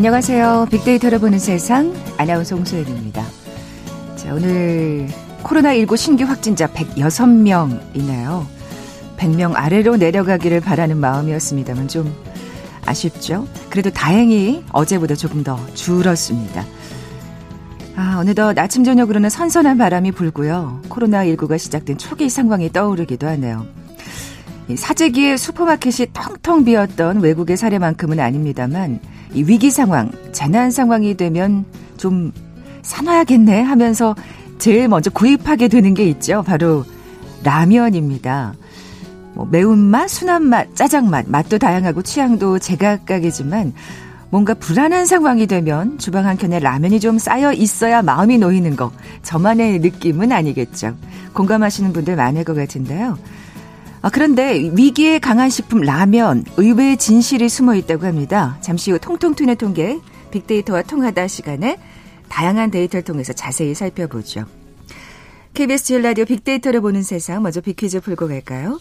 안녕하세요. 빅데이터를 보는 세상 아나운서 홍소연입니다. 자, 오늘 코로나19 신규 확진자 106명이네요. 100명 아래로 내려가기를 바라는 마음이었습니다만 좀 아쉽죠? 그래도 다행히 어제보다 조금 더 줄었습니다. 아, 어느덧 아침 저녁으로는 선선한 바람이 불고요. 코로나19가 시작된 초기 상황이 떠오르기도 하네요. 사재기에 슈퍼마켓이 텅텅 비었던 외국의 사례만큼은 아닙니다만 이 위기 상황, 재난 상황이 되면 좀 사놔야겠네 하면서 제일 먼저 구입하게 되는 게 있죠. 바로 라면입니다. 뭐 매운맛, 순한맛, 짜장맛, 맛도 다양하고 취향도 제각각이지만 뭔가 불안한 상황이 되면 주방 한켠에 라면이 좀 쌓여 있어야 마음이 놓이는 거 저만의 느낌은 아니겠죠. 공감하시는 분들 많을 것 같은데요. 아, 그런데 위기에 강한 식품 라면 의외의 진실이 숨어 있다고 합니다. 잠시 후 통통 튀는 통계 빅데이터와 통하다 시간에 다양한 데이터를 통해서 자세히 살펴보죠. KBS 제일 라디오 빅데이터를 보는 세상 먼저 빅퀴즈 풀고 갈까요?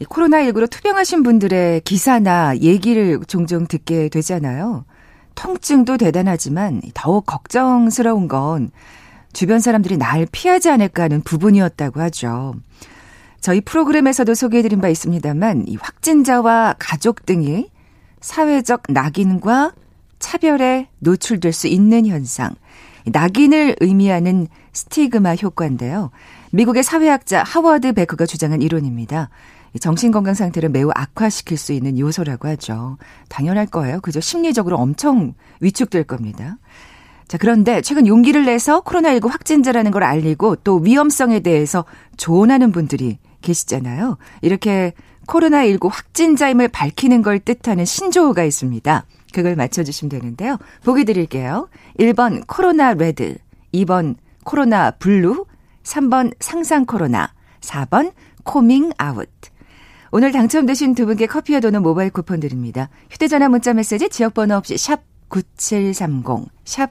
코로나19로 투병하신 분들의 기사나 얘기를 종종 듣게 되잖아요. 통증도 대단하지만 더욱 걱정스러운 건 주변 사람들이 날 피하지 않을까 하는 부분이었다고 하죠. 저희 프로그램에서도 소개해드린 바 있습니다만 이 확진자와 가족 등이 사회적 낙인과 차별에 노출될 수 있는 현상, 낙인을 의미하는 스티그마 효과인데요. 미국의 사회학자 하워드 베크가 주장한 이론입니다. 정신건강 상태를 매우 악화시킬 수 있는 요소라고 하죠. 당연할 거예요. 그죠? 심리적으로 엄청 위축될 겁니다. 자, 그런데 최근 용기를 내서 코로나19 확진자라는 걸 알리고 또 위험성에 대해서 조언하는 분들이 계시잖아요. 이렇게 코로나19 확진자임을 밝히는 걸 뜻하는 신조어가 있습니다. 그걸 맞춰주시면 되는데요. 보기 드릴게요. 1번 코로나 레드, 2번 코로나 블루, 3번 상상 코로나, 4번 코밍 아웃. 오늘 당첨되신 두 분께 커피와 도넛 모바일 쿠폰 드립니다. 휴대전화 문자 메시지 지역번호 없이 샵 9730, 샵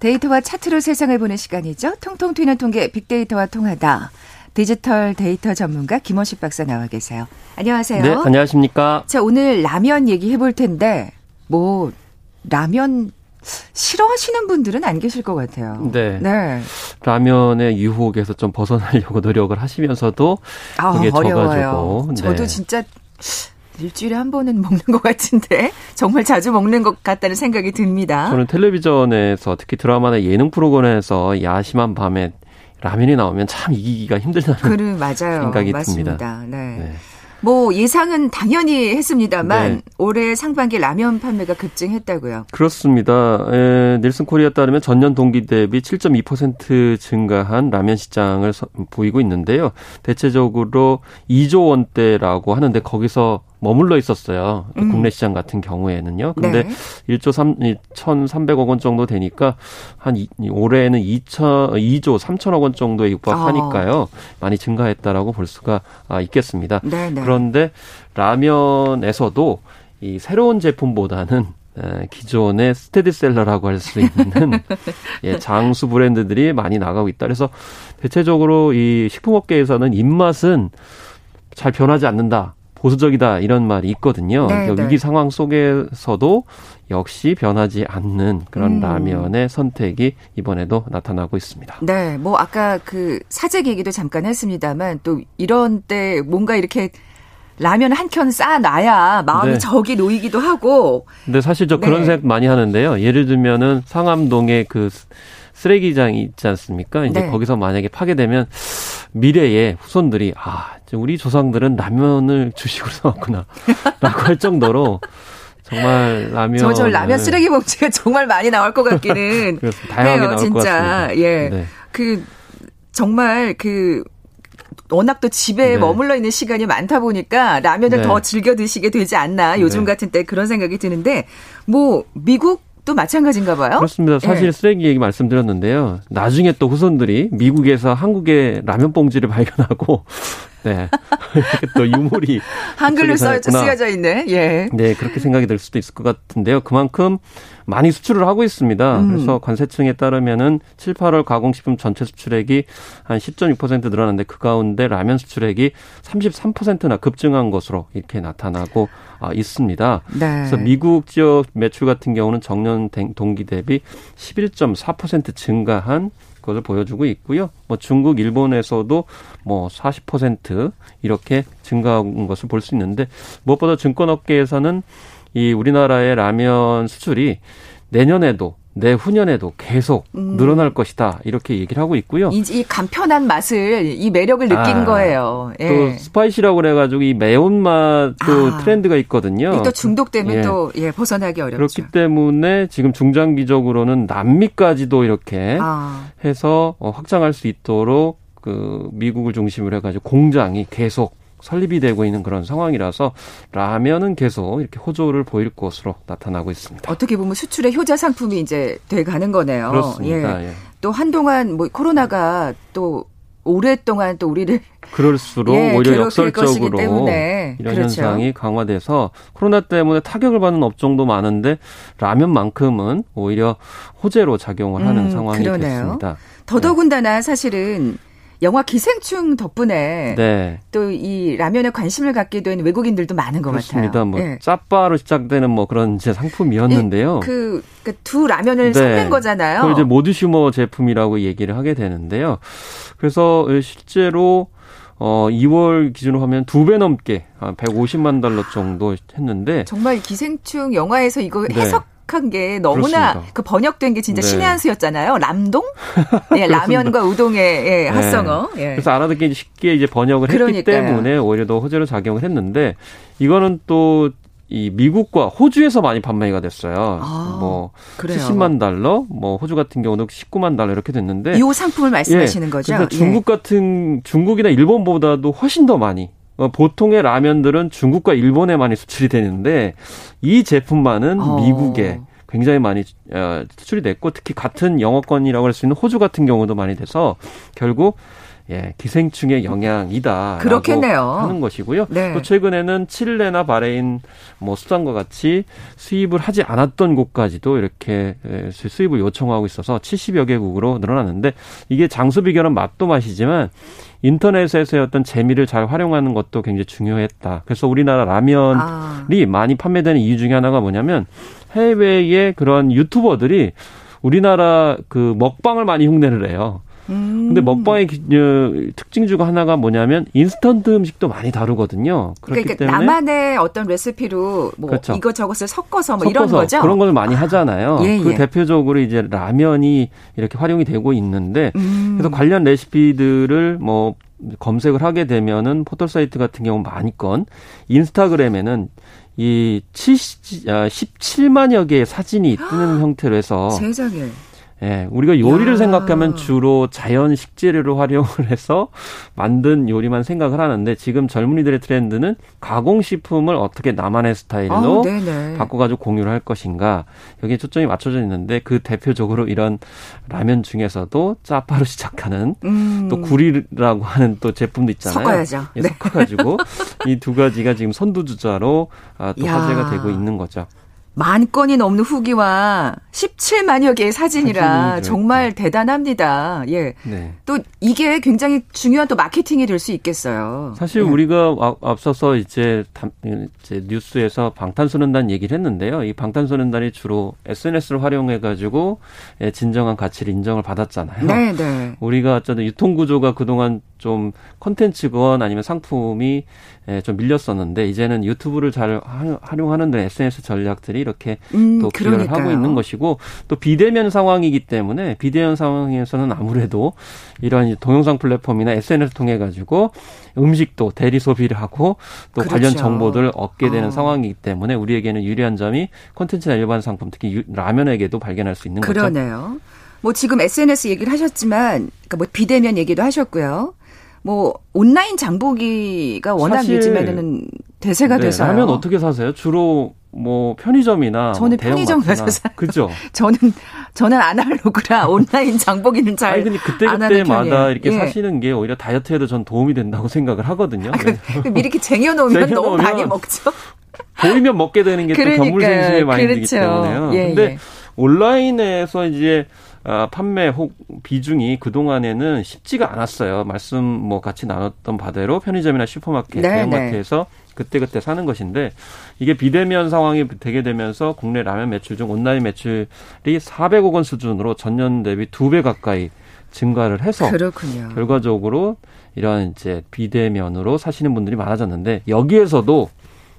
데이터와 차트로 세상을 보는 시간이죠. 통통 튀는 통계 빅데이터와 통하다. 디지털 데이터 전문가 김원식 박사 나와 계세요. 안녕하세요. 네, 안녕하십니까. 자, 오늘 라면 얘기 해 볼 텐데, 뭐, 라면 싫어하시는 분들은 안 계실 것 같아요. 네. 네. 라면의 유혹에서 좀 벗어나려고 노력을 하시면서도 아, 그게 어려워요. 져가지고. 저도 네. 진짜 일주일에 한 번은 먹는 것 같은데 정말 자주 먹는 것 같다는 생각이 듭니다. 저는 텔레비전에서 특히 드라마나 예능 프로그램에서 야심한 밤에 라면이 나오면 참 이기기가 힘들다는 그래, 맞아요. 생각이 맞습니다. 듭니다. 네. 네. 뭐 예상은 당연히 했습니다만 네. 올해 상반기 라면 판매가 급증했다고요. 그렇습니다. 에, 닐슨 코리아 따르면 전년 동기 대비 7.2% 증가한 라면 시장을 서, 보이고 있는데요. 대체적으로 2조 원대라고 하는데 거기서 머물러 있었어요. 음. 국내 시장 같은 경우에는요. 근데 네. 1조 3, 1,300억 원 정도 되니까 한 이, 올해에는 2천, 2조 3천억 원 정도에 육박하니까요. 어. 많이 증가했다라고 볼 수가 아, 있겠습니다. 네, 네. 그런데 라면에서도 이 새로운 제품보다는 기존의 스테디셀러라고 할 수 있는 예, 장수 브랜드들이 많이 나가고 있다. 그래서 대체적으로 이 식품업계에서는 입맛은 잘 변하지 않는다. 보수적이다 이런 말이 있거든요. 네, 그러니까 네. 위기 상황 속에서도 역시 변하지 않는 그런 음. 라면의 선택이 이번에도 나타나고 있습니다. 네, 뭐 아까 그 사재 얘기도 잠깐 했습니다만 또 이런 때 뭔가 이렇게 라면 한 켠 쌓아놔야 마음이 네. 적이 놓이기도 하고. 근데 사실 저 그런 네. 생각 많이 하는데요. 예를 들면은 상암동에 그 쓰레기장이 있지 않습니까? 이제 네. 거기서 만약에 파괴되면 미래의 후손들이 아, 우리 조상들은 라면을 주식으로 사왔구나. 라고 할 정도로 정말 라면. 저, 저 라면 쓰레기 봉지가 정말 많이 나올 것 같기는. 다양하게 해요, 나올 진짜. 것 같습니다. 예. 네. 그, 정말 그 워낙 또 집에 네. 머물러 있는 시간이 많다 보니까 라면을 네. 더 즐겨 드시게 되지 않나 요즘 네. 같은 때 그런 생각이 드는데 뭐 미국 또 마찬가지인가 봐요. 그렇습니다. 사실 네. 쓰레기 얘기 말씀드렸는데요. 나중에 또 후손들이 미국에서 한국의 라면 봉지를 발견하고 네. 이렇게 또 유물이 한글로 써, 쓰여져 있네. 예. 네, 그렇게 생각이 들 수도 있을 것 같은데요. 그만큼 많이 수출을 하고 있습니다. 음. 그래서 관세청에 따르면은 7, 8월 가공식품 전체 수출액이 한 10.6% 늘어났는데 그 가운데 라면 수출액이 33%나 급증한 것으로 이렇게 나타나고 아, 있습니다. 네. 그래서 미국 지역 매출 같은 경우는 정년 동기 대비 11.4% 증가한 것을 보여주고 있고요. 뭐 중국, 일본에서도 뭐 40% 이렇게 증가한 것을 볼 수 있는데 무엇보다 증권업계에서는 이 우리나라의 라면 수출이 내년에도 내후년에도 계속 음. 늘어날 것이다 이렇게 얘기를 하고 있고요. 이, 이 간편한 맛을 이 매력을 느낀 아, 거예요. 예. 또 스파이시라고 그래가지고 이 매운맛 도 아, 트렌드가 있거든요. 또 중독되면 예. 또 예, 벗어나기 어렵죠. 그렇기 때문에 지금 중장기적으로는 남미까지도 이렇게 아. 해서 어, 확장할 수 있도록 그 미국을 중심으로 해가지고 공장이 계속 설립이 되고 있는 그런 상황이라서 라면은 계속 이렇게 호조를 보일 것으로 나타나고 있습니다. 어떻게 보면 수출의 효자 상품이 이제 돼 가는 거네요. 그렇습니다. 예. 예. 또 한동안 뭐 코로나가 또 오랫동안 또 우리를 그럴수록 예, 오히려 역설적으로 이런 그렇죠. 현상이 강화돼서 코로나 때문에 타격을 받는 업종도 많은데 라면만큼은 오히려 호재로 작용을 하는 음, 상황이 그러네요. 됐습니다. 더더군다나 네. 사실은 영화 기생충 덕분에 네. 또이 라면에 관심을 갖게 된 외국인들도 많은 것 그렇습니다. 같아요. 뭐 네. 짜빠로 시작되는 뭐 그런 이제 상품이었는데요. 그두 그 라면을 네. 섞는 거잖아요. 그 이제 모드슈머 제품이라고 얘기를 하게 되는데요. 그래서 실제로 어 2월 기준으로 하면 두 배 넘게 한 150만 달러 정도 했는데 정말 기생충 영화에서 이거 네. 해석 한게 너무나 그렇습니다. 그 번역된 게 진짜 네. 신의 한 수였잖아요. 람동? 예, 라면과 우동의 예. 네. 예. 그래서 알아듣기 쉽게 이제 번역을 그러니까요. 했기 때문에 오히려 더 호재로 작용을 했는데 이거는 또 이 미국과 호주에서 많이 판매가 됐어요. 아, 뭐 그래요. 70만 달러, 뭐 호주 같은 경우는 19만 달러 이렇게 됐는데 이 상품을 말씀하시는 예, 거죠? 중국 예. 같은 중국이나 일본보다도 훨씬 더 많이 어, 보통의 라면들은 중국과 일본에 많이 수출이 되는데 이 제품만은 어. 미국에 굉장히 많이 어, 수출이 됐고 특히 같은 영어권이라고 할 수 있는 호주 같은 경우도 많이 돼서 결국 예, 기생충의 영향이다. 그렇겠네요. 하는 것이고요. 네. 또 최근에는 칠레나 바레인, 뭐 수단과 같이 수입을 하지 않았던 곳까지도 이렇게 예, 수입을 요청하고 있어서 70여 개국으로 늘어났는데 이게 장수 비결은 맛도 맛이지만 인터넷에서의 어떤 재미를 잘 활용하는 것도 굉장히 중요했다. 그래서 우리나라 라면이 아. 많이 판매되는 이유 중에 하나가 뭐냐면 해외의 그런 유튜버들이 우리나라 그 먹방을 많이 흉내를 내요. 음. 근데 먹방의 어, 특징 중 하나가 뭐냐면 인스턴트 음식도 많이 다루거든요. 그렇기 그러니까 때문에 나만의 어떤 레시피로 뭐 그렇죠. 이것저것을 섞어서 뭐 섞어서 이런 거죠. 그런 걸 많이 하잖아요. 아, 예, 그 예. 대표적으로 이제 라면이 이렇게 활용이 되고 있는데 음. 그래서 관련 레시피들을 뭐 검색을 하게 되면은 포털 사이트 같은 경우 많이건 인스타그램에는 이 70, 17만여 아, 개의 사진이 뜨는 형태로 해서 세상에. 예, 우리가 요리를 야. 생각하면 주로 자연 식재료를 활용을 해서 만든 요리만 생각을 하는데 지금 젊은이들의 트렌드는 가공식품을 어떻게 나만의 스타일로 아, 바꿔가지고 공유를 할 것인가 여기에 초점이 맞춰져 있는데 그 대표적으로 이런 라면 중에서도 짜파로 시작하는 음. 또 구리라고 하는 또 제품도 있잖아요. 섞어야죠. 예, 네. 섞어가지고 이 두 가지가 지금 선두주자로 아, 또 야. 화제가 되고 있는 거죠. 만 건이 넘는 후기와 17만여 개의 사진이라 정말 대단합니다. 예. 네. 또 이게 굉장히 중요한 또 마케팅이 될 수 있겠어요. 사실 예. 우리가 앞서서 이제, 이제 뉴스에서 방탄소년단 얘기를 했는데요. 이 방탄소년단이 주로 SNS를 활용해 가지고 예, 진정한 가치를 인정을 받았잖아요. 네, 네. 우리가 어쨌든 유통 구조가 그동안 좀 컨텐츠건 아니면 상품이 예, 좀 밀렸었는데 이제는 유튜브를 잘 활용하는 데 SNS 전략들이 이렇게 음, 또 기여를 하고 있는 것이고 또 비대면 상황이기 때문에 비대면 상황에서는 아무래도 이런 동영상 플랫폼이나 SNS 통해 가지고 음식도 대리 소비를 하고 또 그렇죠. 관련 정보들을 얻게 되는 어. 상황이기 때문에 우리에게는 유리한 점이 콘텐츠나 일반 상품 특히 라면에게도 발견할 수 있는 그러네요. 거죠. 그러네요. 뭐 지금 SNS 얘기를 하셨지만 그러니까 뭐 비대면 얘기도 하셨고요. 뭐 온라인 장보기가 워낙 요즘에는 대세가 네, 돼서요. 라면 어떻게 사세요? 주로 뭐 편의점이나 저는 뭐 편의점 가서 사. 그죠? 저는 저는 아날로그라 온라인 장보기는 잘. 아니 근데 그때 그때마다. 이렇게 예. 사시는 게 오히려 다이어트에도 전 도움이 된다고 생각을 하거든요. 그, 그 미리 이렇게 쟁여놓으면 너무 쟁여놓으면 많이 먹죠. 보이면 먹게 되는 게 또. 견물생심의 마인드이기 그렇죠. 때문에요. 예, 근데 예. 온라인에서 이제 아, 판매 혹 비중이 그 동안에는 쉽지가 않았어요. 말씀 뭐 같이 나눴던 바대로 편의점이나 슈퍼마켓, 네, 대형마트에서 그때 그때 사는 것인데 이게 비대면 상황이 되게 되면서 국내 라면 매출 중 온라인 매출이 400억 원 수준으로 전년 대비 두 배 가까이 증가를 해서 그렇군요. 결과적으로 이런 이제 비대면으로 사시는 분들이 많아졌는데 여기에서도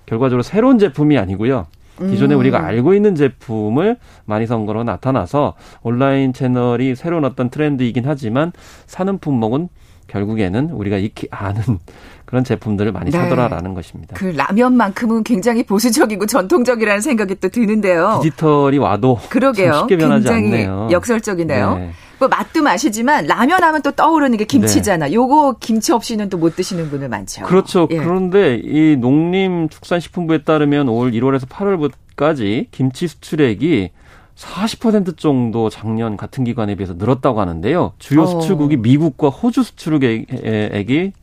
결과적으로 새로운 제품이 아니고요. 기존에 음. 우리가 알고 있는 제품을 많이 선 거로 나타나서 온라인 채널이 새로운 어떤 트렌드이긴 하지만 사는 품목은 결국에는 우리가 익히 아는 그런 제품들을 많이 네. 사더라라는 것입니다. 그 라면만큼은 굉장히 보수적이고 전통적이라는 생각이 또 드는데요. 디지털이 와도 그러게요. 참 쉽게 변하지 굉장히 않네요. 역설적이네요. 네. 뭐 맛도 맛이지만 라면 하면 또 떠오르는 게 김치잖아. 요거 김치 없이는 또 못 드시는 분들 많죠. 그렇죠. 예. 그런데 이 농림축산식품부에 따르면 올 1월에서 8월까지 김치 수출액이 40% 정도 작년 같은 기간에 비해서 늘었다고 하는데요. 주요 어. 수출국이 미국과 호주 수출액이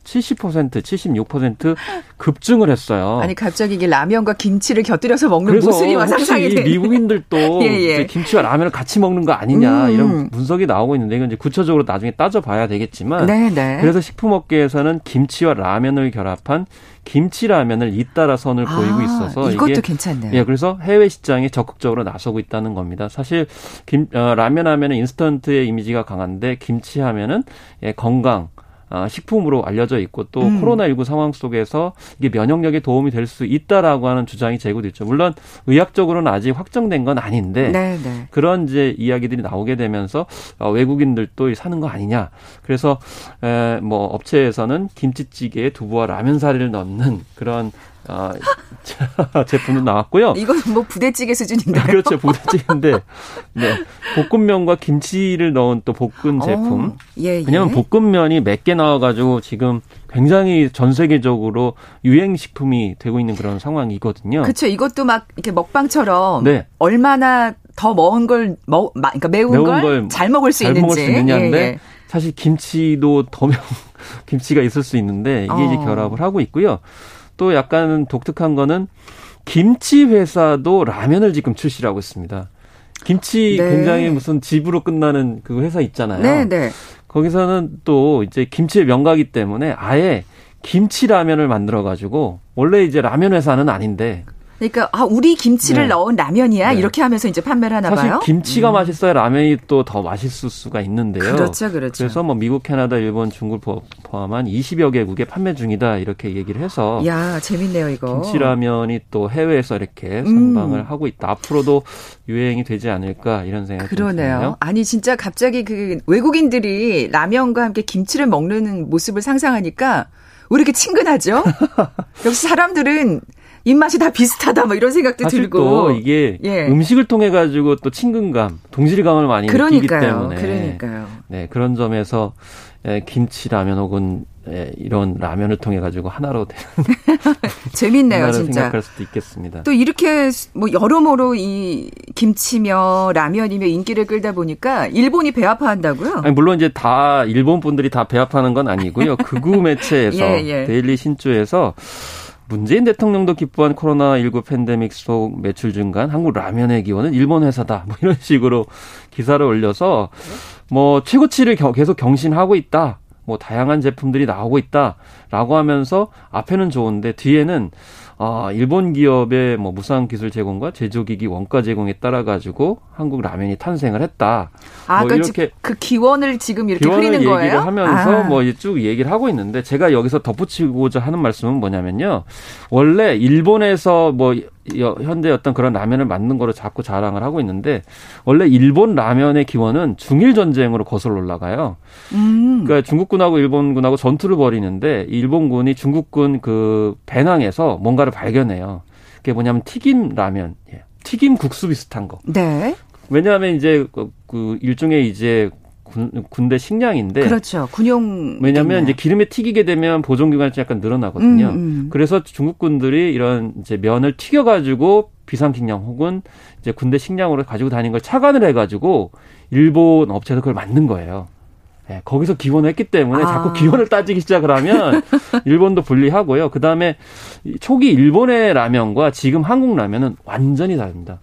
70%, 76% 급증을 했어요. 아니 갑자기 이게 라면과 김치를 곁들여서 먹는 모습이 막 상상이 이 돼. 미국인들도 예, 예. 김치와 라면을 같이 먹는 거 아니냐 음. 이런 분석이 나오고 있는데 이건 이제 구체적으로 나중에 따져봐야 되겠지만 네, 네. 그래서 식품업계에서는 김치와 라면을 결합한 김치 라면을 잇따라 선을 보이고 있어서 아, 이것도 이게 괜찮네요. 예, 그래서 해외 시장에 적극적으로 나서고 있다는 겁니다. 사실 김 어, 라면 하면은 인스턴트의 이미지가 강한데 김치 하면은 예, 건강 아, 식품으로 알려져 있고 또 음. 코로나19 상황 속에서 이게 면역력에 도움이 될 수 있다라고 하는 주장이 제기도 있죠. 물론 의학적으로는 아직 확정된 건 아닌데 네, 네. 그런 이제 이야기들이 나오게 되면서 어, 외국인들도 사는 거 아니냐. 그래서 에, 뭐 업체에서는 김치찌개에 두부와 라면 사리를 넣는 그런 어, 제품도 나왔고요. 이건 뭐 부대찌개 수준인데요. 그렇죠. 부대찌개인데 네. 볶음면과 김치를 넣은 또 볶은 제품. 어, 예, 예. 왜냐하면 볶음면이 몇 개 나와가지고 지금 굉장히 전 세계적으로 유행 식품이 되고 있는 그런 상황이거든요. 그렇죠. 이것도 막 이렇게 먹방처럼 네. 얼마나 더 먹은 걸 먹, 마- 그러니까 매운, 매운 걸걸잘 먹을 수 잘 있는지. 먹을 수 있느냐인데 예, 예. 사실 김치도 더명 김치가 있을 수 있는데 이게 이제 어. 결합을 하고 있고요. 또 약간 독특한 거는 김치 회사도 라면을 지금 출시를 하고 있습니다. 김치 네. 굉장히 무슨 집으로 끝나는 그 회사 있잖아요. 네, 네. 거기서는 또 이제 김치의 명가기 때문에 아예 김치 라면을 만들어 가지고 원래 이제 라면 회사는 아닌데 그러니까 아 우리 김치를 네. 넣은 라면이야 네. 이렇게 하면서 이제 판매를 하나 사실 봐요. 김치가 맛있어야 라면이 또 더 맛있을 수가 있는데요. 그렇죠, 그렇죠. 그래서 뭐 미국, 캐나다, 일본, 중국 포- 포함한 20여 개국에 판매 중이다 이렇게 얘기를 해서 야 재밌네요 이거. 김치라면이 또 해외에서 이렇게 선방을 하고 있다. 앞으로도 유행이 되지 않을까 이런 생각이 좀 그러네요. 드네요. 아니 진짜 갑자기 그 외국인들이 라면과 함께 김치를 먹는 모습을 상상하니까 왜 이렇게 친근하죠? 역시 사람들은 입맛이 다 비슷하다 뭐 이런 생각도 사실 들고. 또 이게 예. 음식을 통해 가지고 또 친근감, 동질감을 많이 느끼기 그러니까요. 때문에 그러니까요. 네 그런 점에서 예, 김치 라면 혹은 예, 이런 라면을 통해 가지고 하나로 되는 재밌네요, 진짜. 생각할 수도 있겠습니다. 또 이렇게 뭐 여러모로 이 김치며 라면이며 인기를 끌다 보니까 일본이 배아파한다고요? 아니, 물론 이제 다 일본 분들이 다 배 아파하는 건 아니고요. 극우 매체에서 예, 예. 데일리 신초에서 문재인 대통령도 기뻐한 코로나19 팬데믹 속 매출 증가한 한국 라면의 기원은 일본 회사다. 뭐 이런 식으로 기사를 올려서 뭐 최고치를 겨- 계속 경신하고 있다. 뭐 다양한 제품들이 나오고 있다라고 하면서 앞에는 좋은데 뒤에는 아, 일본 기업의 뭐 무상 기술 제공과 제조기기 원가 제공에 따라 가지고 한국 라면이 탄생을 했다. 아, 뭐 그, 이렇게 그 기원을 지금 이렇게 기원을 흐리는 얘기를 거예요? 하면서 아. 뭐쭉 얘기를 하고 있는데 제가 여기서 덧붙이고자 하는 말씀은 뭐냐면요. 원래 일본에서 뭐 여- 현대 어떤 그런 라면을 만든 거로 자꾸 자랑을 하고 있는데 원래 일본 라면의 기원은 중일 전쟁으로 거슬러 올라가요. 음. 그러니까 중국군하고 일본군하고 전투를 벌이는데 일본군이 중국군 그 배낭에서 뭔가를 발견해요. 그게 뭐냐면 튀김 라면, 예. 튀김 국수 비슷한 거. 네. 왜냐하면 이제 그그 일종의 이제 군, 군대 식량인데 그렇죠. 군용 왜냐하면 이제 기름에 튀기게 되면 보존 기간이 약간 늘어나거든요. 음, 음. 그래서 중국군들이 이런 이제 면을 튀겨 가지고 비상식량 혹은 이제 군대 식량으로 가지고 다니는 걸 차관을 해가지고 일본 업체에서 그걸 만든 거예요. 네, 거기서 기원을 했기 때문에 아. 자꾸 기원을 따지기 시작을 하면 일본도 불리하고요. 그 다음에 초기 일본의 라면과 지금 한국 라면은 완전히 다릅니다.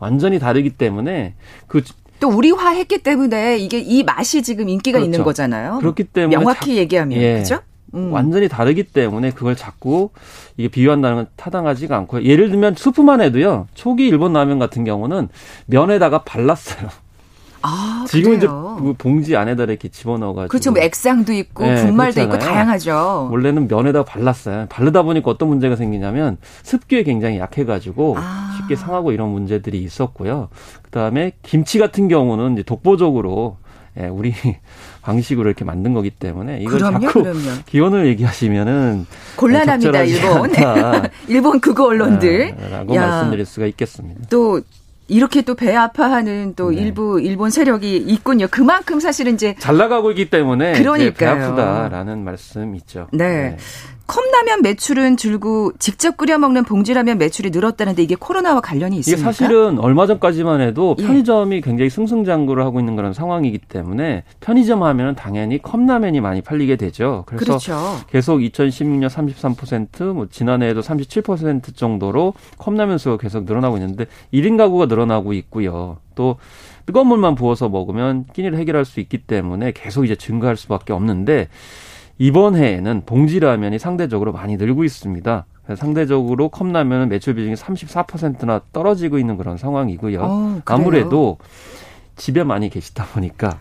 완전히 다르기 때문에 그 또 우리화했기 때문에 이게 이 맛이 지금 인기가 그렇죠. 있는 거잖아요. 그렇기 때문에 명확히 자, 얘기하면 예, 그렇죠? 음. 완전히 다르기 때문에 그걸 자꾸 이게 비유한다는 건 타당하지가 않고요. 예를 들면 수프만 해도요. 초기 일본 라면 같은 경우는 면에다가 발랐어요. 아, 지금 이제 뭐 봉지 안에다 이렇게 집어넣어가지고. 그렇죠. 뭐 액상도 있고, 네, 분말도 있고, 다양하죠. 원래는 면에다 발랐어요. 바르다 보니까 어떤 문제가 생기냐면 습기에 굉장히 약해가지고 아. 쉽게 상하고 이런 문제들이 있었고요. 그 다음에 김치 같은 경우는 이제 독보적으로 예, 우리 방식으로 이렇게 만든 거기 때문에 이걸 그럼요, 자꾸 그럼요. 기원을 얘기하시면은 곤란합니다 일본 일본 그거 언론들 네, 라고 야, 말씀드릴 수가 있겠습니다. 또 이렇게 또 배 아파하는 또 네. 일부 일본 세력이 있군요. 그만큼 사실은 이제 잘 나가고 있기 때문에 그러니까요. 배 아프다라는 말씀 있죠. 네. 네. 컵라면 매출은 줄고 직접 끓여 먹는 봉지라면 매출이 늘었다는데 이게 코로나와 관련이 있습니까? 이게 사실은 얼마 전까지만 해도 예. 편의점이 예. 굉장히 승승장구를 하고 있는 그런 상황이기 때문에 편의점 하면 당연히 컵라면이 많이 팔리게 되죠. 그래서 그렇죠. 계속 2016년 33%, 뭐 지난해에도 37% 정도로 컵라면 수가 계속 늘어나고 있는데 1인 가구가 늘어나고 있고요. 또 뜨거운 물만 부어서 먹으면 끼니를 해결할 수 있기 때문에 계속 이제 증가할 수밖에 없는데 이번 해에는 봉지라면이 상대적으로 많이 늘고 있습니다. 상대적으로 컵라면은 매출 비중이 34%나 떨어지고 있는 그런 상황이고요. 어, 아무래도 집에 많이 계시다 보니까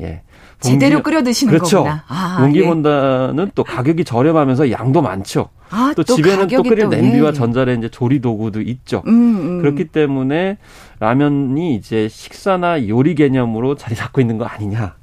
예. 봉지, 제대로 끓여 드시는 그렇죠. 거구나. 아, 봉기보다는 예. 또 가격이 저렴하면서 양도 많죠. 아, 또, 또 집에는 또 끓일 냄비와 예. 전자레인지 조리 도구도 있죠. 음, 음. 그렇기 때문에 라면이 이제 식사나 요리 개념으로 자리 잡고 있는 거 아니냐.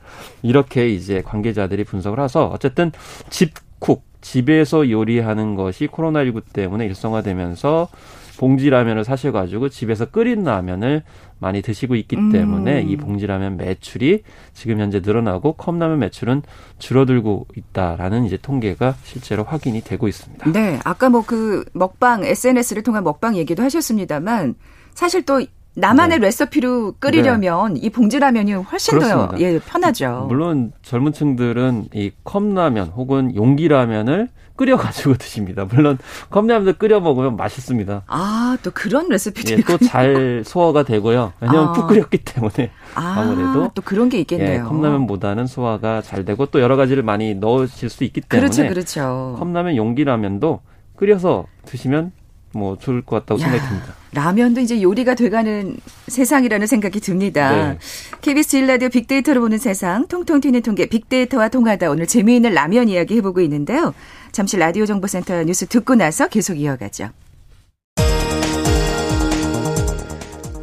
이렇게 이제 관계자들이 분석을 해서 어쨌든 집쿡 집에서 요리하는 것이 코로나19 때문에 일성화되면서 봉지 라면을 사셔가지고 집에서 끓인 라면을 많이 드시고 있기 음. 때문에 이 봉지 라면 매출이 지금 현재 늘어나고 컵라면 매출은 줄어들고 있다라는 이제 통계가 실제로 확인이 되고 있습니다. 네, 아까 뭐 그 먹방 SNS를 통한 먹방 얘기도 하셨습니다만 사실 또 나만의 네. 레시피로 끓이려면 네. 이 봉지라면이 훨씬 그렇습니다. 더 예, 편하죠. 물론 젊은 층들은 이 컵라면 혹은 용기라면을 끓여가지고 드십니다. 물론 컵라면도 끓여 먹으면 맛있습니다. 아, 또 그런 레시피도 예, 또잘 소화가 되고요. 왜냐하면 아. 푹 끓였기 때문에 아, 무래도 또 그런 게 있겠네요. 예, 컵라면보다는 소화가 잘 되고 또 여러 가지를 많이 넣으실 수 있기 때문에 그렇죠, 그렇죠. 컵라면 용기라면도 끓여서 드시면 뭐 좋을 것 같다고 야, 생각이 듭니다. 라면도 이제 요리가 돼가는 세상이라는 생각이 듭니다. 네. KBS 1라디오 빅데이터로 보는 세상 통통 튀는 통계 빅데이터와 통하다 오늘 재미있는 라면 이야기 해보고 있는데요. 잠시 라디오 정보센터 뉴스 듣고 나서 계속 이어가죠.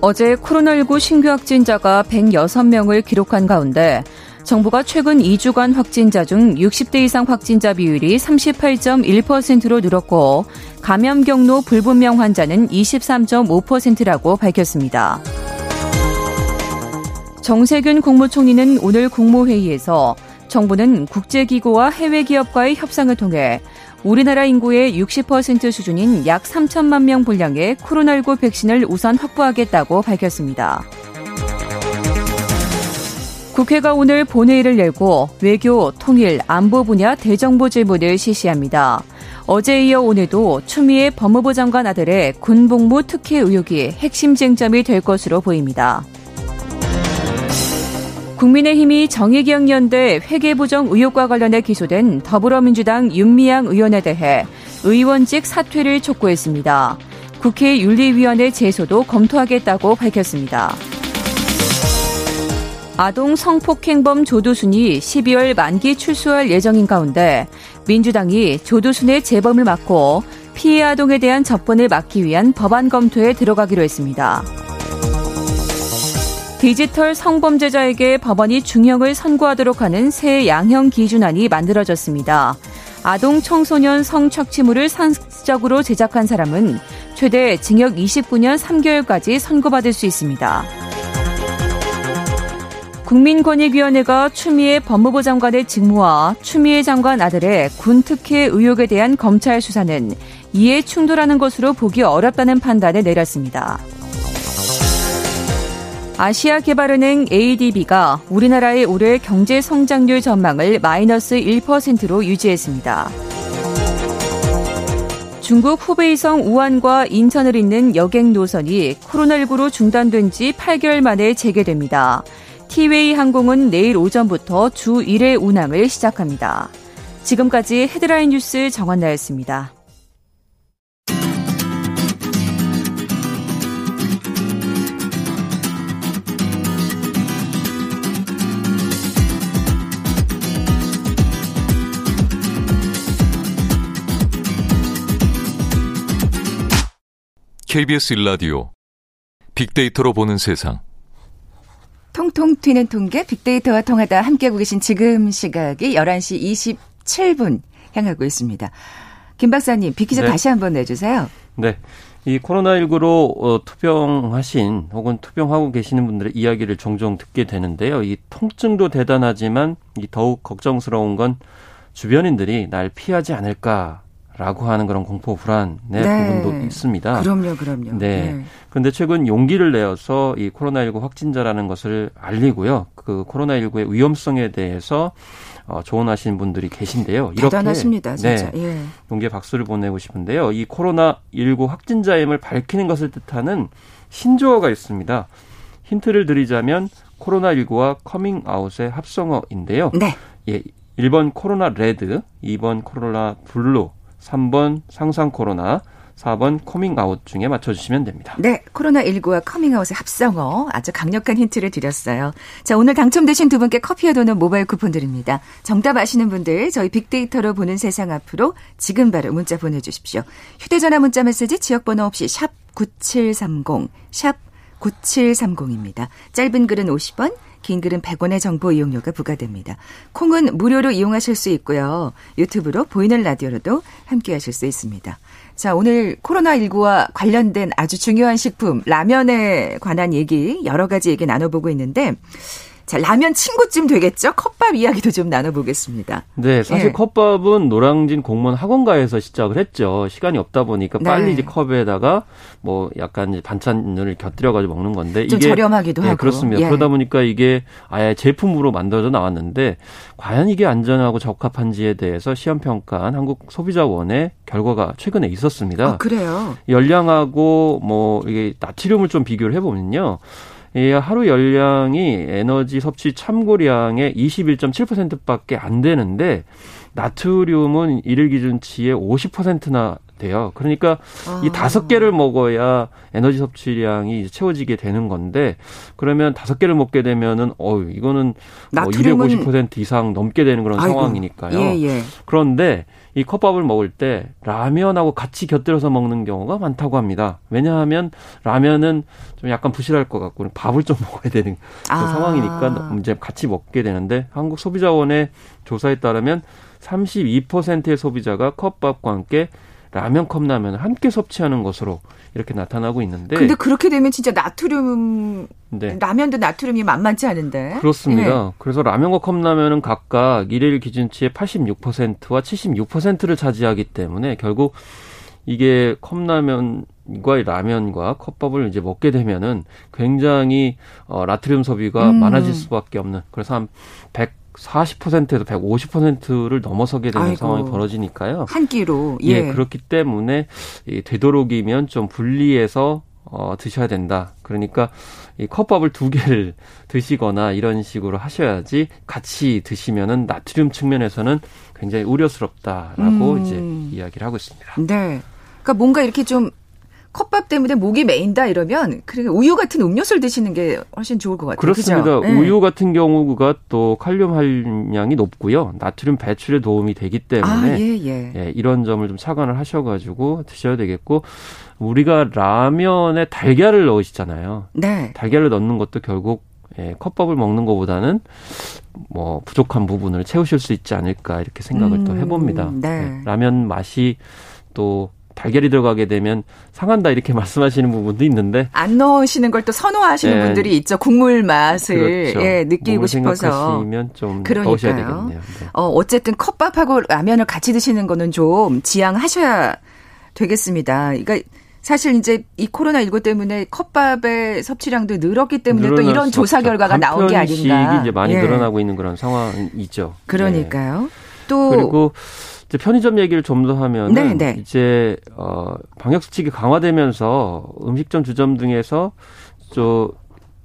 어제 코로나19 신규 확진자가 106명을 기록한 가운데 정부가 최근 2주간 확진자 중 60대 이상 확진자 비율이 38.1%로 늘었고 감염 경로 불분명 환자는 23.5%라고 밝혔습니다. 정세균 국무총리는 오늘 국무회의에서 정부는 국제기구와 해외 기업과의 협상을 통해 우리나라 인구의 60% 수준인 약 3천만 명 분량의 코로나19 백신을 우선 확보하겠다고 밝혔습니다. 국회가 오늘 본회의를 열고 외교, 통일, 안보 분야 대정부 질문을 실시합니다. 어제 이어 오늘도 추미애 법무부 장관 아들의 군복무 특혜 의혹이 핵심 쟁점이 될 것으로 보입니다. 국민의힘이 정의기억연대 회계부정 의혹과 관련해 기소된 더불어민주당 윤미향 의원에 대해 의원직 사퇴를 촉구했습니다. 국회 윤리위원회 제소도 검토하겠다고 밝혔습니다. 아동 성폭행범 조두순이 12월 만기 출소할 예정인 가운데 민주당이 조두순의 재범을 막고 피해 아동에 대한 접근을 막기 위한 법안 검토에 들어가기로 했습니다. 디지털 성범죄자에게 법원이 중형을 선고하도록 하는 새 양형 기준안이 만들어졌습니다. 아동 청소년 성착취물을 상습적으로 제작한 사람은 최대 징역 29년 3개월까지 선고받을 수 있습니다. 국민권익위원회가 추미애 법무부 장관의 직무와 추미애 장관 아들의 군 특혜 의혹에 대한 검찰 수사는 이에 충돌하는 것으로 보기 어렵다는 판단을 내렸습니다. 아시아개발은행 ADB가 우리나라의 올해 경제 성장률 전망을 마이너스 1%로 유지했습니다. 중국 후베이성 우한과 인천을 잇는 여객 노선이 코로나19로 중단된 지 8개월 만에 재개됩니다. 티웨이 항공은 내일 오전부터 주 1회 운항을 시작합니다. 지금까지 헤드라인 뉴스 정한나였습니다. KBS 일라디오 빅데이터로 보는 세상. 통통 튀는 통계 빅데이터와 통하다 함께하고 계신 지금 시각이 11시 27분 향하고 있습니다. 김 박사님, 빅퀴즈 네. 다시 한번 내주세요. 네. 이 코로나19로 어, 투병하신 혹은 투병하고 계시는 분들의 이야기를 종종 듣게 되는데요. 이 통증도 대단하지만 이 더욱 걱정스러운 건 주변인들이 날 피하지 않을까 라고 하는 그런 공포 불안의 네. 부분도 있습니다. 그럼요, 그럼요. 네. 네. 그런데 최근 용기를 내어서 이 코로나19 확진자라는 것을 알리고요. 그 코로나19의 위험성에 대해서 어, 조언하시는 분들이 계신데요. 이렇게 대단하십니다, 진짜. 네, 예. 용기의 박수를 보내고 싶은데요. 이 코로나19 확진자임을 밝히는 것을 뜻하는 신조어가 있습니다. 힌트를 드리자면 코로나19와 커밍아웃의 합성어인데요. 네. 예, 1번 코로나 레드, 2번 코로나 블루, 3번 상상 코로나, 4번 코밍아웃 중에 맞춰주시면 됩니다. 네, 코로나19와 커밍아웃의 합성어 아주 강력한 힌트를 드렸어요. 자, 오늘 당첨되신 두 분께 커피와 도넛 모바일 쿠폰 드립니다. 정답 아시는 분들 저희 빅데이터로 보는 세상 앞으로 지금 바로 문자 보내주십시오. 휴대전화 문자 메시지 지역번호 없이 샵 9730, 샵 9730입니다. 짧은 글은 50원, 긴 글은 100원의 정보 이용료가 부과됩니다. 콩은 무료로 이용하실 수 있고요. 유튜브로 보이는 라디오로도 함께 하실 수 있습니다. 자, 오늘 코로나19와 관련된 아주 중요한 식품, 라면에 관한 얘기, 여러 가지 얘기 나눠보고 있는데, 자, 라면 친구쯤 되겠죠? 컵밥 이야기도 좀 나눠보겠습니다. 네, 사실 네. 컵밥은 노량진 공무원 학원가에서 시작을 했죠. 시간이 없다 보니까 네. 빨리 이제 컵에다가 뭐 약간 반찬을 곁들여가지고 먹는 건데 이게 저렴하기도 네, 하고 그렇습니다. 예. 그러다 보니까 이게 아예 제품으로 만들어져 나왔는데 과연 이게 안전하고 적합한지에 대해서 시험 평가한 한국 소비자원의 결과가 최근에 있었습니다. 아, 그래요? 열량하고 뭐 이게 나트륨을 좀 비교를 해보면요. 이 하루 열량이 에너지 섭취 참고량의 21.7%밖에 안 되는데 나트륨은 일일 기준치의 50%나 돼요. 그러니까 아. 이 다섯 개를 먹어야 에너지 섭취량이 채워지게 되는 건데 그러면 다섯 개를 먹게 되면은 어 이거는 뭐250% 이상 넘게 되는 그런 아이고. 상황이니까요. 예, 예. 그런데 이 컵밥을 먹을 때 라면하고 같이 곁들여서 먹는 경우가 많다고 합니다. 왜냐하면 라면은 좀 약간 부실할 것 같고 밥을 좀 먹어야 되는 아. 상황이니까 이제 같이 먹게 되는데 한국 소비자원의 조사에 따르면 32%의 소비자가 컵밥과 함께 라면 컵라면을 함께 섭취하는 것으로 이렇게 나타나고 있는데. 근데 그렇게 되면 진짜 나트륨 네. 라면도 나트륨이 만만치 않은데. 그렇습니다. 네. 그래서 라면과 컵라면은 각각 일일 기준치의 86%와 76%를 차지하기 때문에 결국 이게 컵라면과 라면과 컵밥을 이제 먹게 되면은 굉장히 어 나트륨 소비가 음. 많아질 수밖에 없는 그래서 한 100, 40%에서 150%를 넘어서게 되는 아이고, 상황이 벌어지니까요. 한 끼로. 예. 예 그렇기 때문에 이 되도록이면 좀 분리해서 어, 드셔야 된다. 그러니까 이 컵밥을 두 개를 드시거나 이런 식으로 하셔야지 같이 드시면은 나트륨 측면에서는 굉장히 우려스럽다라고 음. 이제 이야기를 하고 있습니다. 네. 그러니까 뭔가 이렇게 좀 컵밥 때문에 목이 메인다 이러면 그러니까 우유 같은 음료수를 드시는 게 훨씬 좋을 것 같아요. 그렇습니다. 네. 우유 같은 경우가 또 칼륨 함량이 높고요. 나트륨 배출에 도움이 되기 때문에 아, 예, 예. 예, 이런 점을 좀 착안을 하셔가지고 드셔야 되겠고 우리가 라면에 달걀을 넣으시잖아요. 네. 달걀을 넣는 것도 결국 예, 컵밥을 먹는 것보다는 뭐 부족한 부분을 채우실 수 있지 않을까 이렇게 생각을 음, 또 해봅니다. 네. 예, 라면 맛이 또 달걀이 들어가게 되면 상한다 이렇게 말씀하시는 부분도 있는데 안 넣으시는 걸 또 선호하시는 네. 분들이 있죠. 국물 맛을 그렇죠. 예, 느끼고 싶어서. 좀. 더우셔야 되겠네요. 네. 어, 어쨌든 컵밥하고 라면을 같이 드시는 거는 좀 지양하셔야 되겠습니다. 그러니까 사실 이제 이 코로나 19 때문에 컵밥의 섭취량도 늘었기 때문에 또 이런 수 조사. 결과가 나온 게 아닌가. 이제 많이 예. 늘어나고 있는 그런 상황이죠. 네. 그러니까요. 또 그리고 이제 편의점 얘기를 좀 더 하면은 네, 네. 이제 어 방역 수칙이 강화되면서 음식점 주점 등에서 저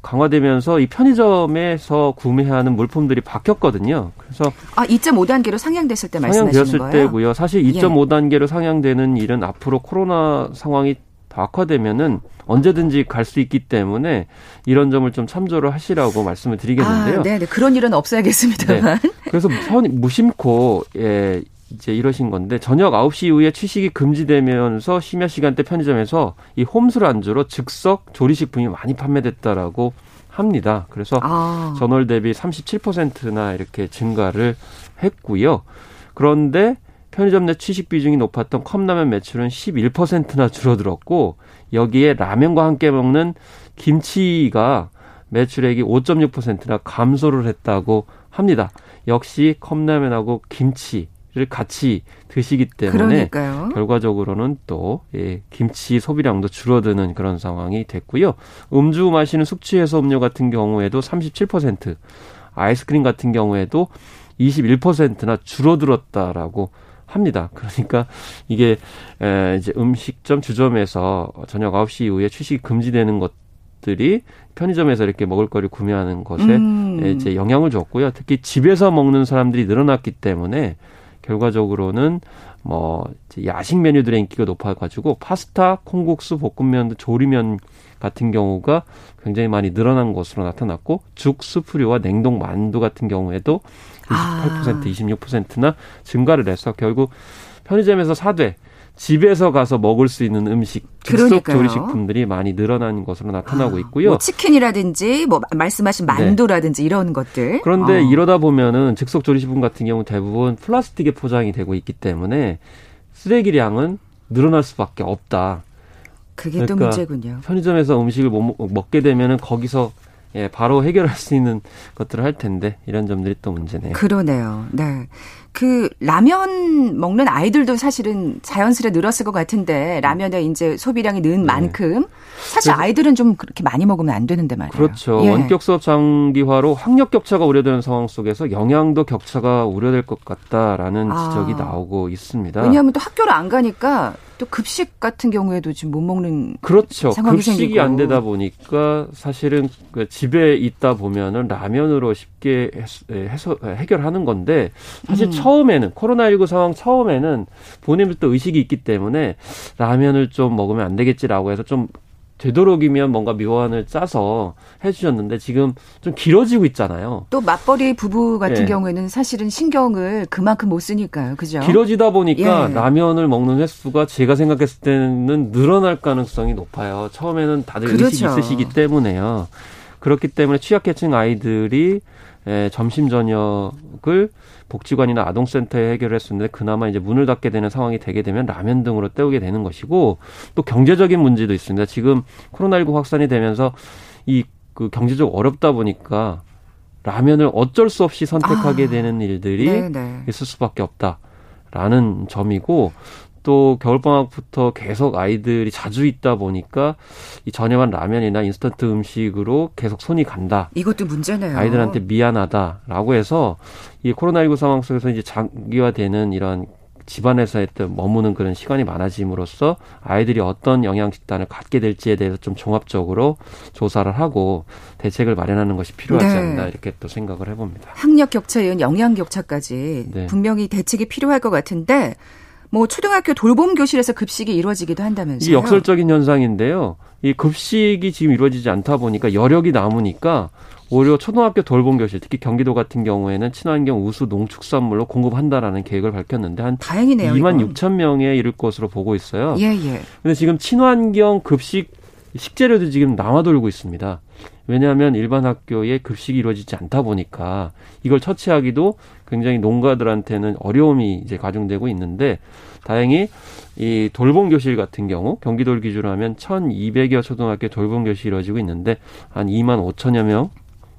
강화되면서 이 편의점에서 구매하는 물품들이 바뀌었거든요. 그래서 아, 2.5단계로 상향됐을 때 말씀하시는 상향되었을 거예요? 때고요. 사실 예. 2.5단계로 상향되는 일은 앞으로 코로나 상황이 더 악화되면은 언제든지 갈 수 있기 때문에 이런 점을 좀 참조를 하시라고 말씀을 드리겠는데요. 아, 네, 네. 그런 일은 없어야겠습니다만. 그래서 편, 무심코 예, 이제 이러신 건데 저녁 9시 이후에 취식이 금지되면서 심야 시간대 편의점에서 이 홈술 안주로 즉석 조리식품이 많이 판매됐다라고 합니다. 그래서 아. 전월 대비 37%나 이렇게 증가를 했고요. 그런데 편의점 내 취식 비중이 높았던 컵라면 매출은 11%나 줄어들었고 여기에 라면과 함께 먹는 김치가 매출액이 5.6%나 감소를 했다고 합니다. 역시 컵라면하고 김치 를 같이 드시기 때문에 그러니까요. 결과적으로는 또 예, 김치 소비량도 줄어드는 그런 상황이 됐고요. 음주 마시는 숙취해소 음료 같은 경우에도 37%, 아이스크림 같은 경우에도 21%나 줄어들었다라고 합니다. 그러니까 이게 에, 이제 음식점 주점에서 저녁 9시 이후에 취식이 금지되는 것 들이 편의점에서 이렇게 먹을거리 구매하는 것에 음. 예, 이제 영향을 줬고요. 특히 집에서 먹는 사람들이 늘어났기 때문에 결과적으로는 뭐 이제 야식 메뉴들의 인기가 높아가지고 파스타, 콩국수, 볶음면, 조리면 같은 경우가 굉장히 많이 늘어난 것으로 나타났고 죽, 수프류와 냉동 만두 같은 경우에도 28%, 아. 26%나 증가를 해서 결국 편의점에서 사되 집에서 가서 먹을 수 있는 음식, 즉석. 조리식품들이 많이 늘어난 것으로 나타나고 있고요. 뭐 치킨이라든지 뭐 말씀하신 만두라든지 이런 것들. 그런데 어. 이러다 보면은 즉석 조리식품 같은 경우 대부분 플라스틱에 포장이 되고 있기 때문에 쓰레기량은 늘어날 수밖에 없다. 그게 또 그러니까 문제군요. 편의점에서 음식을 못 먹게 되면은 거기서 예, 바로 해결할 수 있는 것들을 할 텐데 이런 점들이 또 문제네요. 그러네요. 네. 그 라면 먹는 아이들도 사실은 자연스레 늘었을 것 같은데 라면에 이제 소비량이 는 네. 만큼 사실 아이들은 좀 그렇게 많이 먹으면 안 되는데 말이에요. 그렇죠. 예. 원격 수업 장기화로 학력 격차가 우려되는 상황 속에서 영양도 격차가 우려될 것 같다라는 아. 지적이 나오고 있습니다. 왜냐하면 또 학교를 안 가니까 또 급식 같은 경우에도 지금 못 먹는 그렇죠. 상황이 급식이 생기고. 안 되다 보니까 사실은 그 집에 있다 보면은 라면으로 쉽게 해소, 해소- 해결하는 건데 사실 음. 처음에는 코로나19 상황 처음에는 본인들도 의식이 있기 때문에 라면을 좀 먹으면 안 되겠지라고 해서 좀 되도록이면 뭔가 묘안을 짜서 해주셨는데 지금 좀 길어지고 있잖아요. 또 맞벌이 부부 같은 예. 경우에는 사실은 신경을 그만큼 못 쓰니까요. 그죠? 길어지다 보니까 예. 라면을 먹는 횟수가 제가 생각했을 때는 늘어날 가능성이 높아요. 처음에는 다들 의식이 그렇죠. 있으시기 때문에요. 그렇기 때문에 취약계층 아이들이 에, 점심 저녁을 복지관이나 아동센터에 해결했었는데 그나마 이제 문을 닫게 되는 상황이 되게 되면 라면 등으로 때우게 되는 것이고 또 경제적인 문제도 있습니다. 지금 코로나19 확산이 되면서 이 그 경제적 어렵다 보니까 라면을 어쩔 수 없이 선택하게 아. 되는 일들이 네, 네. 있을 수밖에 없다라는 점이고 또 겨울방학부터 계속 아이들이 자주 있다 보니까 이 저렴한 라면이나 인스턴트 음식으로 계속 손이 간다. 이것도 문제네요. 아이들한테 미안하다라고 해서 이 코로나19 상황 속에서 이제 장기화되는 이런 집안에서 했던 머무는 그런 시간이 많아짐으로써 아이들이 어떤 영양 식단을 갖게 될지에 대해서 좀 종합적으로 조사를 하고 대책을 마련하는 것이 필요하지 네. 않나 이렇게 또 생각을 해봅니다. 학력 격차에 영양 격차까지 네. 분명히 대책이 필요할 것 같은데 뭐 초등학교 돌봄 교실에서 급식이 이루어지기도 한다면서요. 이게 역설적인 현상인데요. 이 급식이 지금 이루어지지 않다 보니까 여력이 남으니까 오히려 초등학교 돌봄 교실, 특히 경기도 같은 경우에는 친환경 우수 농축산물로 공급한다라는 계획을 밝혔는데 한 다행이네요. 2만 이거. 6천 명에 이를 것으로 보고 있어요. 예, 예. 근데 지금 친환경 급식 식재료도 지금 남아돌고 있습니다. 왜냐하면 일반 학교에 급식이 이루어지지 않다 보니까 이걸 처치하기도 굉장히 농가들한테는 어려움이 이제 가중되고 있는데 다행히 이 돌봄 교실 같은 경우 경기도를 기준으로 하면 1,200여 초등학교 돌봄 교실이 이루어지고 있는데 한 2만 5천여 명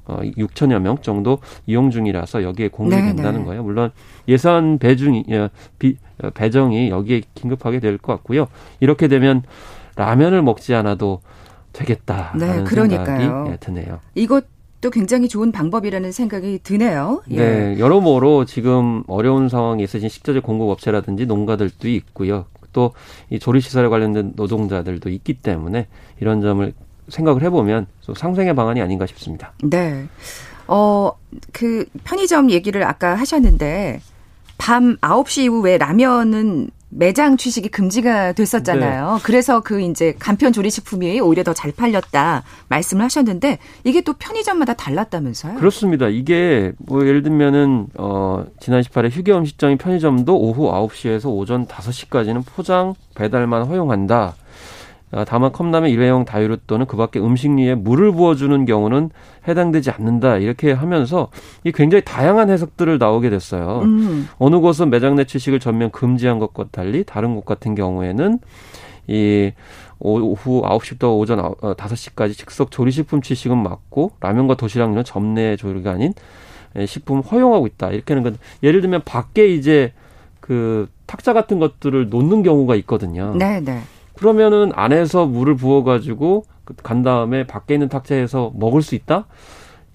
어, 6천여 명 정도 이용 중이라서 여기에 공급이 네, 된다는 네. 거예요. 물론 예산 배중이, 어, 비, 어, 배정이 여기에 긴급하게 될 것 같고요. 이렇게 되면 라면을 먹지 않아도 되겠다라는 네, 생각이 예, 드네요. 이것 도 굉장히 좋은 방법이라는 생각이 드네요. 예. 네, 여러모로 지금 어려운 상황에 있으신 식자재 공급업체라든지 농가들도 있고요. 또 이 조리시설에 관련된 노동자들도 있기 때문에 이런 점을 생각을 해보면 상생의 방안이 아닌가 싶습니다. 네. 어, 그 편의점 얘기를 아까 하셨는데 밤 9시 이후에 라면은 매장 취식이 금지가 됐었잖아요. 네. 그래서 그 이제 간편 조리 식품이 오히려 더 잘 팔렸다 말씀을 하셨는데 이게 또 편의점마다 달랐다면서요? 그렇습니다. 이게 뭐 예를 들면은 어 지난 18일 휴게음 시장인 편의점도 오후 9시에서 오전 5시까지는 포장 배달만 허용한다. 아, 다만 컵라면 일회용 다이류 또는 그 밖에 음식류에 물을 부어주는 경우는 해당되지 않는다. 이렇게 하면서 이 굉장히 다양한 해석들을 나오게 됐어요. 음. 어느 곳은 매장 내 취식을 전면 금지한 것과 달리 다른 곳 같은 경우에는 이 오후 9시부터 오전 5시까지 어, 즉석 조리식품 취식은 맞고 라면과 도시락류는 점내 조리가 아닌 식품 허용하고 있다. 이렇게 하는 건 예를 들면 밖에 이제 그 탁자 같은 것들을 놓는 경우가 있거든요. 네, 네. 그러면은 안에서 물을 부어가지고 간 다음에 밖에 있는 탁자에서 먹을 수 있다?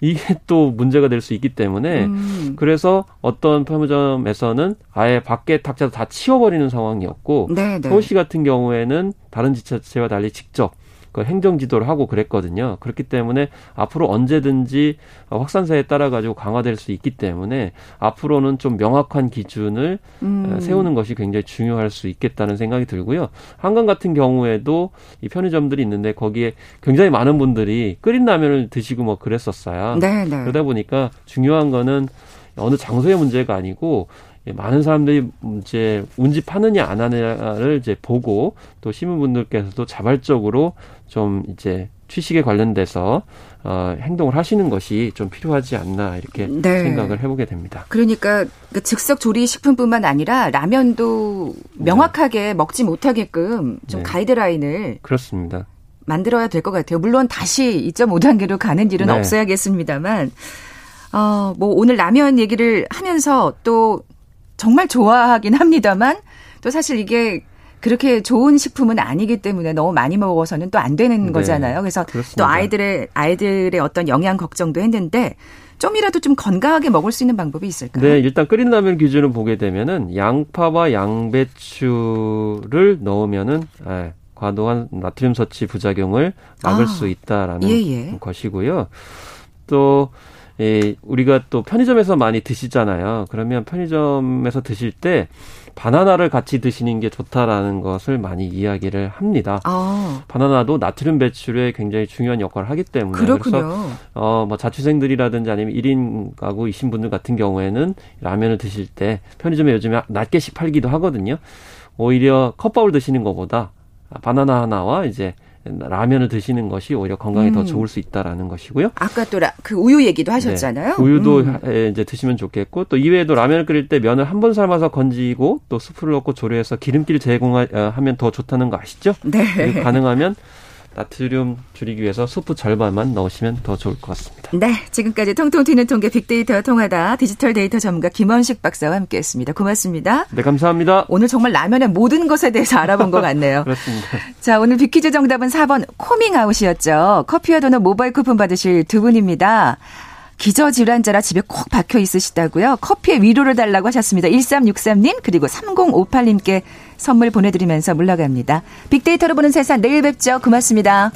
이게 또 문제가 될 수 있기 때문에 음. 그래서 어떤 편의점에서는 아예 밖에 탁자도 다 치워버리는 상황이었고 네네. 네. 서울시 같은 경우에는 다른 지자체와 달리 직접 그 행정 지도를 하고 그랬거든요. 그렇기 때문에 앞으로 언제든지 확산세에 따라 가지고 강화될 수 있기 때문에 앞으로는 좀 명확한 기준을 음. 세우는 것이 굉장히 중요할 수 있겠다는 생각이 들고요. 한강 같은 경우에도 이 편의점들이 있는데 거기에 굉장히 많은 분들이 끓인 라면을 드시고 뭐 그랬었어요. 네, 네. 그러다 보니까 중요한 거는 어느 장소의 문제가 아니고 예, 많은 사람들이 이제 운집하느냐 안 하느냐를 이제 보고 또 시민분들께서도 자발적으로 좀 이제 취식에 관련돼서 어, 행동을 하시는 것이 좀 필요하지 않나 이렇게 네. 생각을 해보게 됩니다. 그러니까 그 즉석 조리 식품뿐만 아니라 라면도 명확하게 네. 먹지 못하게끔 좀 네. 가이드라인을 그렇습니다. 만들어야 될 것 같아요. 물론 다시 2.5단계로 가는 일은 네. 없어야겠습니다만, 어, 뭐 오늘 라면 얘기를 하면서 또 정말 좋아하긴 합니다만 또 사실 이게 그렇게 좋은 식품은 아니기 때문에 너무 많이 먹어서는 또 안 되는 네, 거잖아요. 그래서 그렇습니다. 또 아이들의 아이들의 어떤 영양 걱정도 했는데 좀이라도 좀 건강하게 먹을 수 있는 방법이 있을까요? 네, 일단 끓인 라면 기준을 보게 되면은 양파와 양배추를 넣으면은 예, 과도한 나트륨 섭취 부작용을 막을 아, 수 있다라는 예, 예. 것이고요. 또 예, 우리가 또 편의점에서 많이 드시잖아요. 그러면 편의점에서 드실 때 바나나를 같이 드시는 게 좋다라는 것을 많이 이야기를 합니다. 아. 바나나도 나트륨 배출에 굉장히 중요한 역할을 하기 때문에 그렇군요. 그래서 어 뭐 자취생들이라든지 아니면 1인 가구이신 분들 같은 경우에는 라면을 드실 때 편의점에 요즘에 낱개씩 팔기도 하거든요. 오히려 컵밥을 드시는 것보다 바나나 하나와 이제 라면을 드시는 것이 오히려 건강에 음. 더 좋을 수 있다라는 것이고요. 아까 또 그 우유 얘기도 하셨잖아요. 네. 우유도 음. 이제 드시면 좋겠고 또 이외에도 라면을 끓일 때 면을 한 번 삶아서 건지고 또 스프를 넣고 조리해서 기름기를 제거하면 더 좋다는 거 아시죠? 네. 가능하면 나트륨 줄이기 위해서 수프 절반만 넣으시면 더 좋을 것 같습니다. 네, 지금까지 통통 튀는 통계 빅데이터 통하다 디지털 데이터 전문가 김원식 박사와 함께했습니다. 고맙습니다. 네, 감사합니다. 오늘 정말 라면의 모든 것에 대해서 알아본 것 같네요. 그렇습니다. 자, 오늘 빅퀴즈 정답은 4번 코밍아웃이었죠. 커피와 도넛 모바일 쿠폰 받으실 두 분입니다. 기저질환자라 집에 꼭 박혀 있으시다고요. 커피에 위로를 달라고 하셨습니다. 1363님 그리고 3058님께 선물 보내드리면서 물러갑니다. 빅데이터로 보는 세상 내일 뵙죠. 고맙습니다.